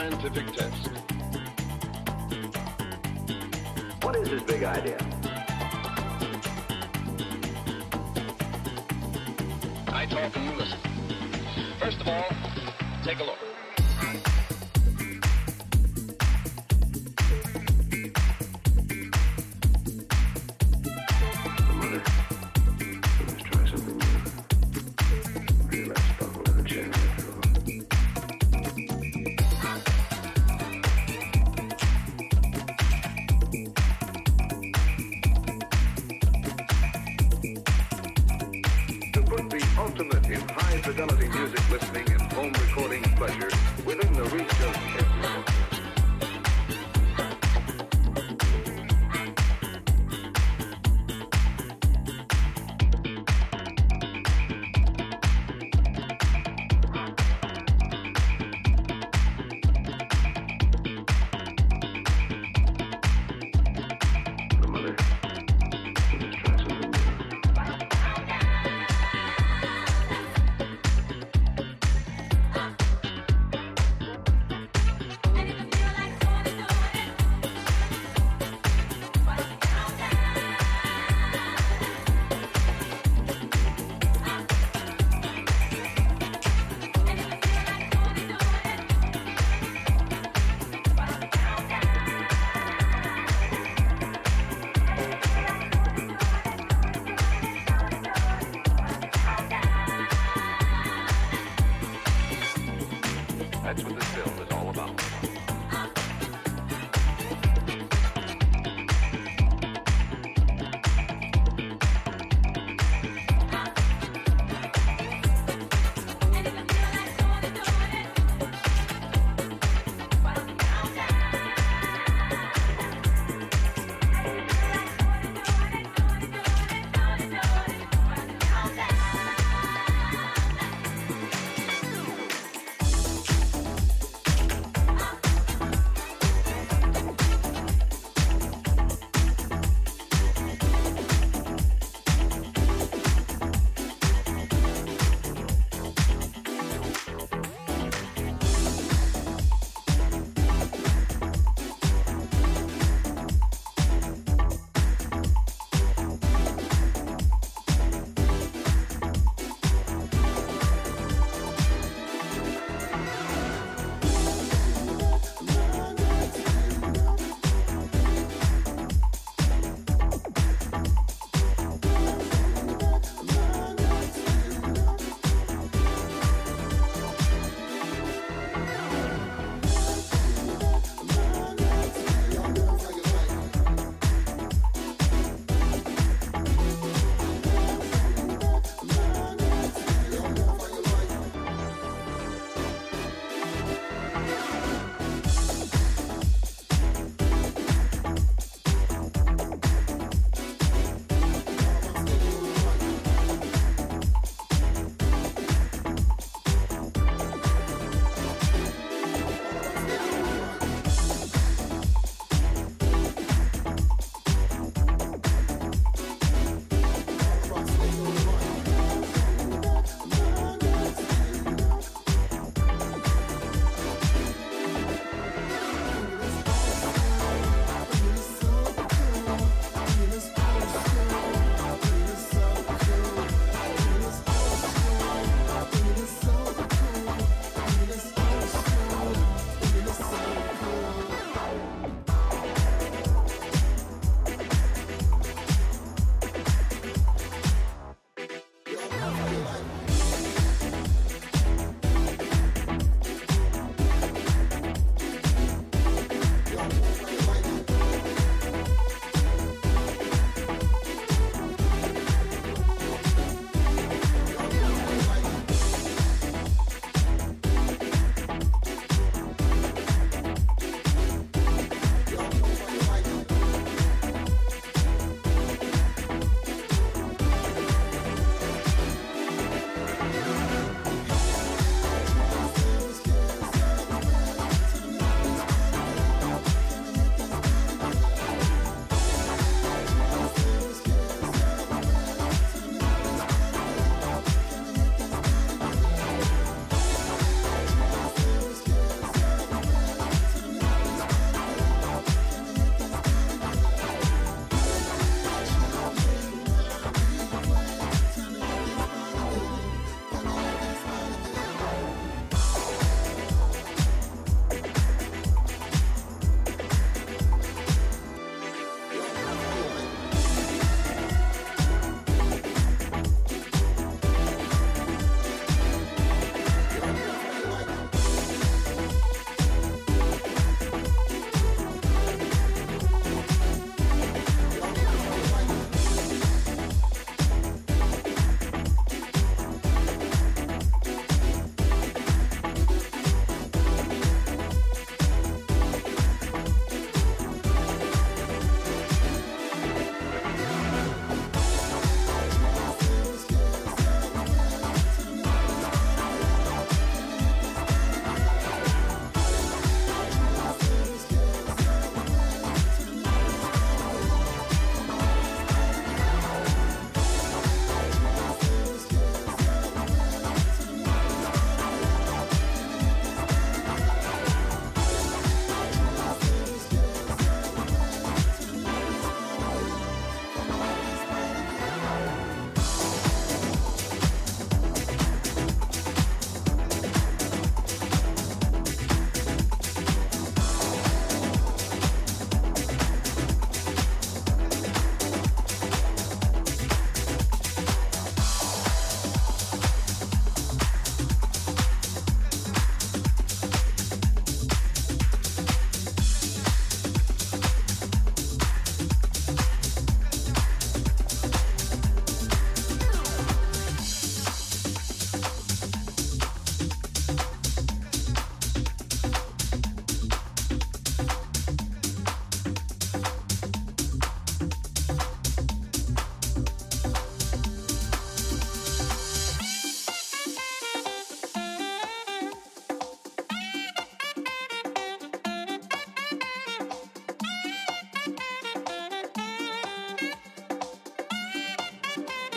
scientific test. What is his big idea?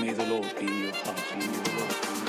May the Lord be your heart.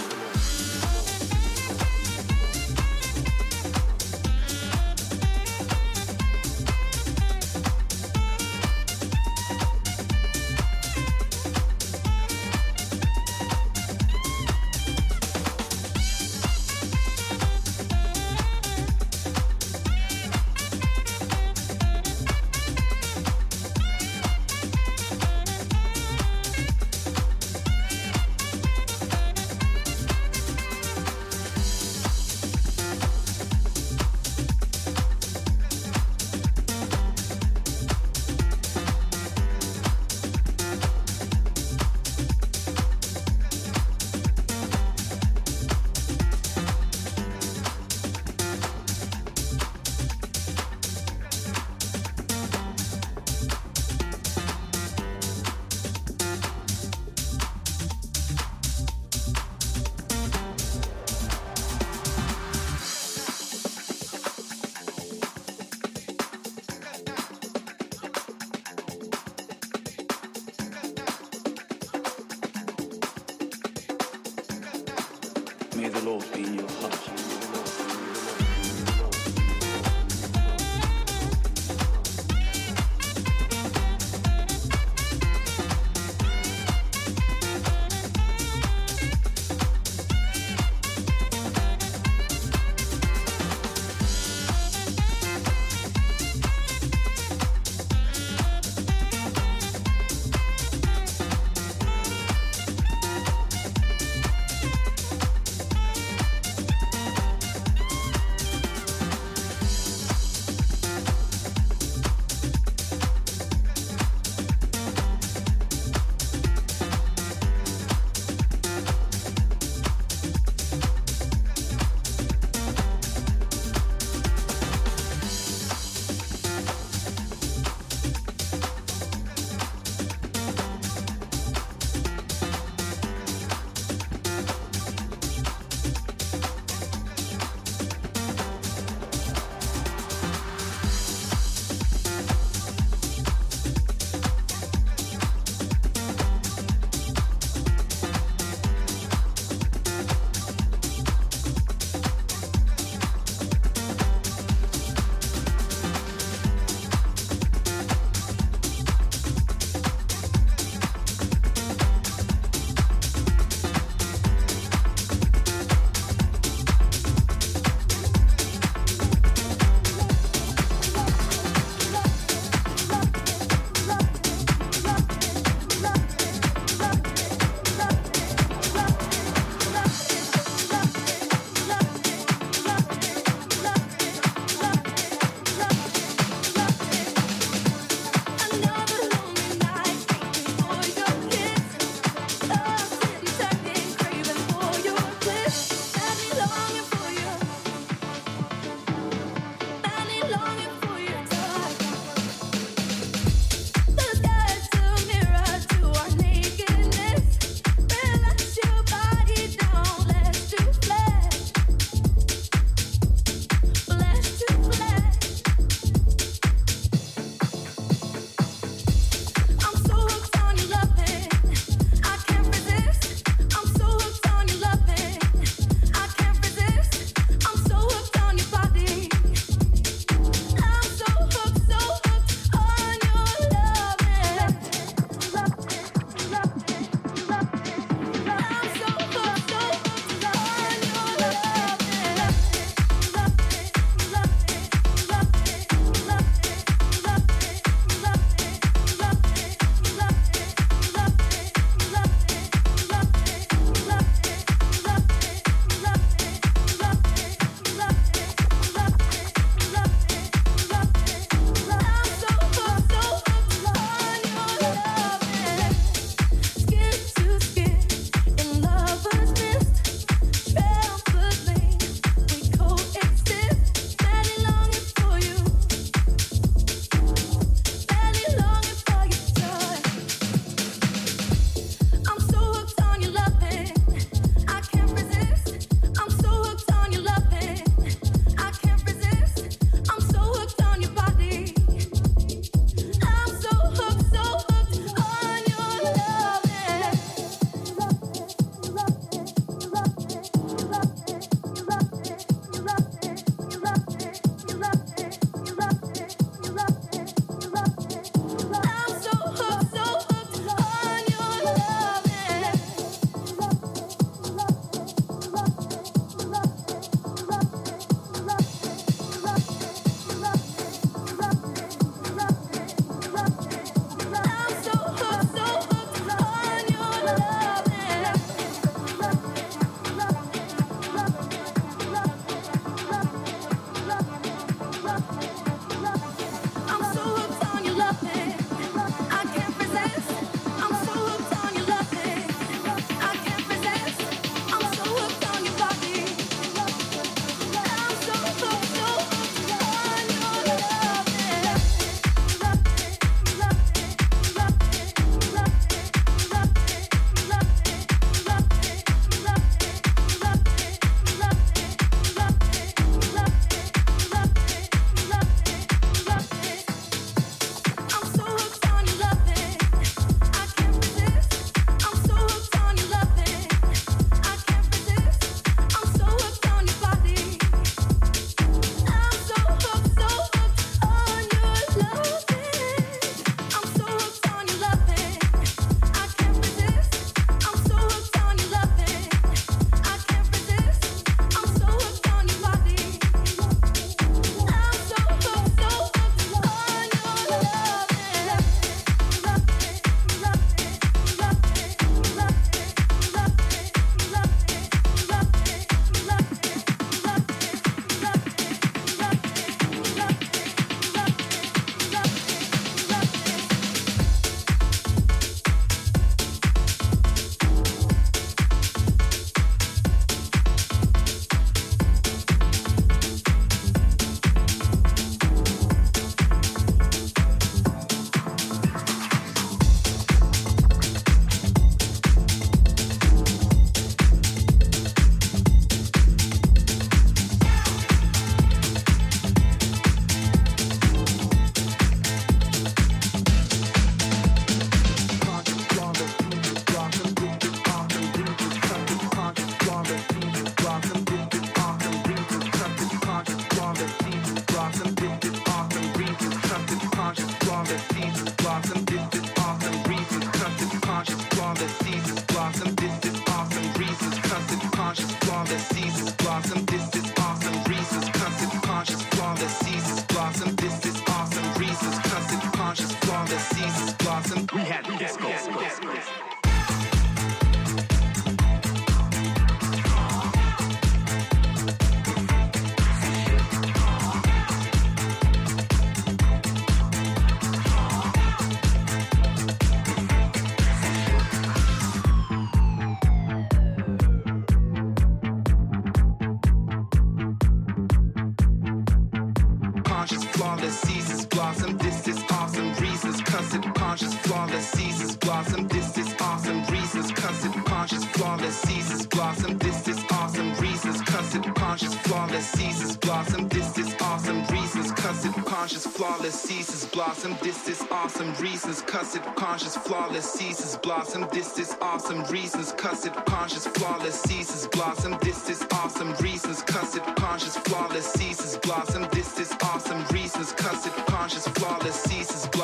blossom. This is awesome reasons. Cuss it, conscious, flawless Seasons blossom. This is awesome reasons. Cuss it, conscious, flawless Seasons blossom. This is awesome reasons. Cuss it, conscious, flawless Seasons blossom. This is awesome reasons. Cuss it, conscious, flawless Seasons blossom.